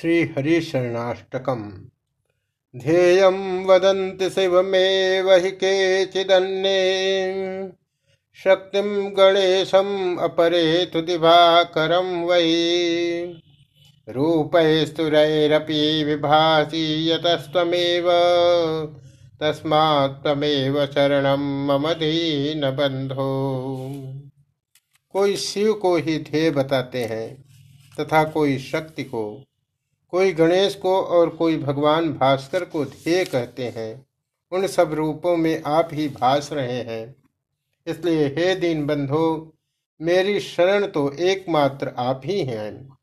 श्रीहरिशरणाष्टकम्। ध्येयं वदन्ति शिवमेव हि केचिदन्ये। शक्तिं गणेशम् अपरेतु दिवाकरं वै। रूपैस्तुरैरपि विभासि यतस्त्वमेव तस्मात् त्वमेव शरणं मम दीनबन्धो। कोई शिव को ही ध्येय बताते हैं तथा कोई शक्ति को कोई गणेश को और कोई भगवान भास्कर को ध्येय कहते हैं, उन सब रूपों में आप ही भास रहे हैं। इसलिए, हे दीन बंधो मेरी शरण तो एकमात्र आप ही हैं।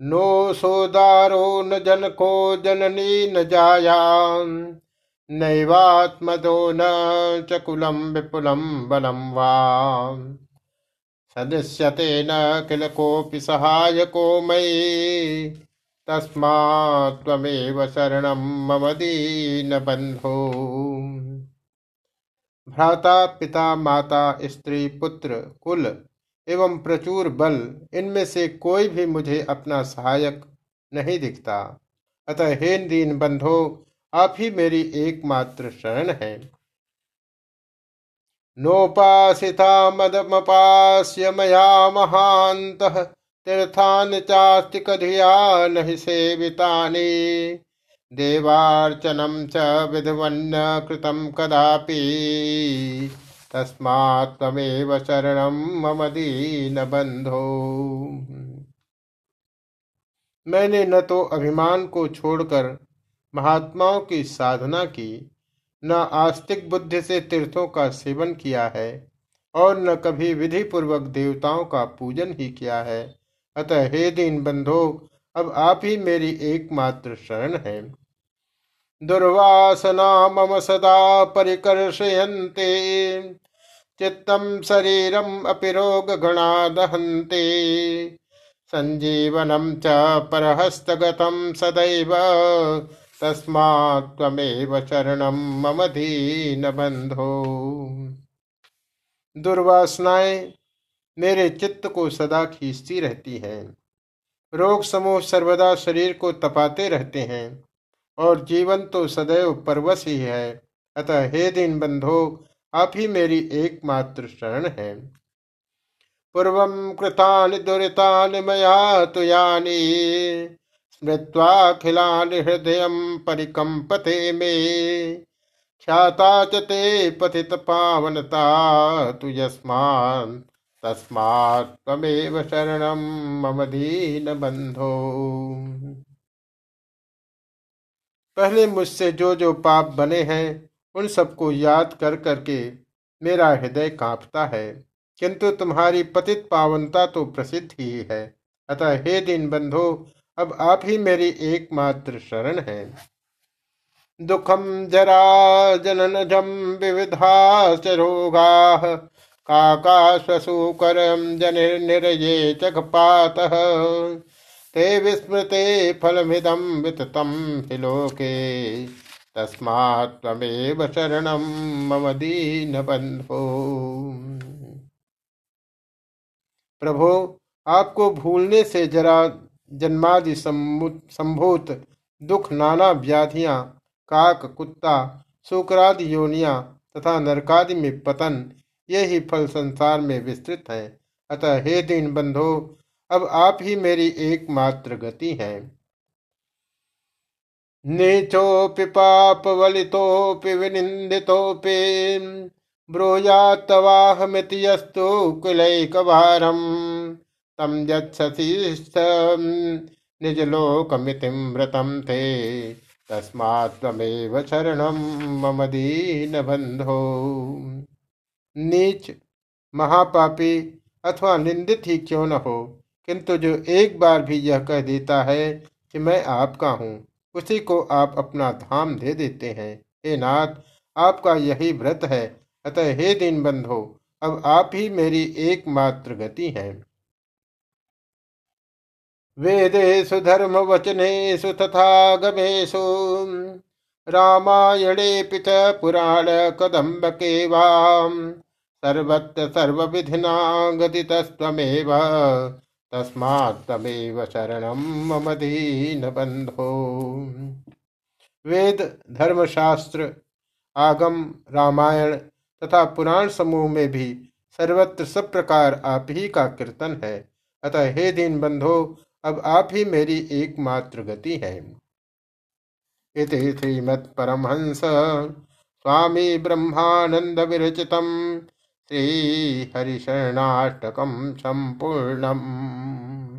नो सोदारो न जन को जननी न जाया नैवात्मदो न चकुलम विपुलम बलम वा सदस्यते न किल कोऽपि सहायको मयि तस्मात् त्वमेव शरणं मम बंधो भ्राता, पिता, माता, स्त्री, पुत्र, कुल एवं प्रचुर बल, इनमें से कोई भी मुझे अपना सहायक नहीं दिखता। अतः हे दीन बंधो आप ही मेरी एकमात्र शरण है। नोपासिता मदमपास्य मया महान्तः तीर्थानि चास्ति कधिया न हि सेवितानि। देवार्चनं च विधवन्न कृतं कदापि। तस्मात् शरणं मम दीनबन्धो। मैंने न तो अभिमान को छोड़कर महात्माओं की साधना की न आस्तिक बुद्धि से तीर्थों का सेवन किया है, और न कभी विधि पूर्वक देवताओं का पूजन ही किया है। अतः हे दीन बंधो, अब आप ही मेरी एकमात्र शरण है। दुर्वासना मम सदा परिकर्षयन्ते चित्तम शरीरम अपि रोग गणा दहन्ते संजीवनम च परहस्तगतम सदैव तस्मात्मेव शरणम मम दीन बंधो दुर्वासनाएँ मेरे चित्त को सदा खींचती रहती हैं। रोग समूह सर्वदा शरीर को तपाते रहते हैं और जीवन तो सदैव परवश ही है। अतः हे दिन बंधो आप ही मेरी एकमात्र शरण है। पूर्व कृतान दुरितान मया तो यानी। स्मृत्वाखिलानि हृदय परिकंपते मे। ख्याता च ते पतित पावनता, तु यस्मान्, तस्मात् त्वमेव शरणं मम दीन बंधो पहले मुझसे जो जो पाप बने हैं, उन सबको याद कर करके मेरा हृदय कांपता है, किंतु तुम्हारी पतित पावनता तो प्रसिद्ध ही है। अतः हे दिन बंधो अब आप ही मेरी एकमात्र शरण है। दुखम जरा जनन जम विविधा रोगा काका स्वसूकर जनिर्निरये चखपात ते विस्मृते फलमिदम विततम हि लोके, तस्मात् त्वमेव शरणं मम दीन बंधो प्रभो, आपको भूलने से जरा जन्मादि संभूत, दुख, नाना व्याधियाँ, काक, कुत्ता, शुक्रादि योनिया तथा नरकादि में पतन, ये ही फल संसार में विस्तृत है। अतः हे दीन बंधो, अब आप ही मेरी एकमात्र गति है। नीचोपि पाप वलितोपि विनिंदितोपि ब्रूया तवाहमिति यस्तु कुलैकवारम तम निज लोकमितिम व्रतम थे तस्मात्मेव शरणम मम दीन बंधो नीच, महापापी अथवा निंदित ही क्यों न हो? किंतु जो एक बार भी यह कह देता है कि मैं आपका हूँ, उसी को आप अपना धाम दे देते हैं। हे नाथ, आपका यही व्रत है। अतः हे दिन बंधो अब आप ही मेरी एकमात्र गति है। वेदेषु धर्मवचनेषु तथा गमेषु रामायणेऽपि च पुराणकदम्बके वाम् सर्वत्र सर्वविधिना गतितस्त्वमेव तस्मात् तमेव शरणम मम दीन बंधो वेद, धर्मशास्त्र, आगम, रामायण तथा पुराण समूह में भी सर्वत्र सब प्रकार आप ही का कीर्तन है। अतः हे दीन बंधो अब आप ही मेरी एकमात्र गति है। इति श्रीमत्परमहंस स्वामी ब्रह्मानंद विरचित श्री हरिशरणाष्टकम संपूर्णम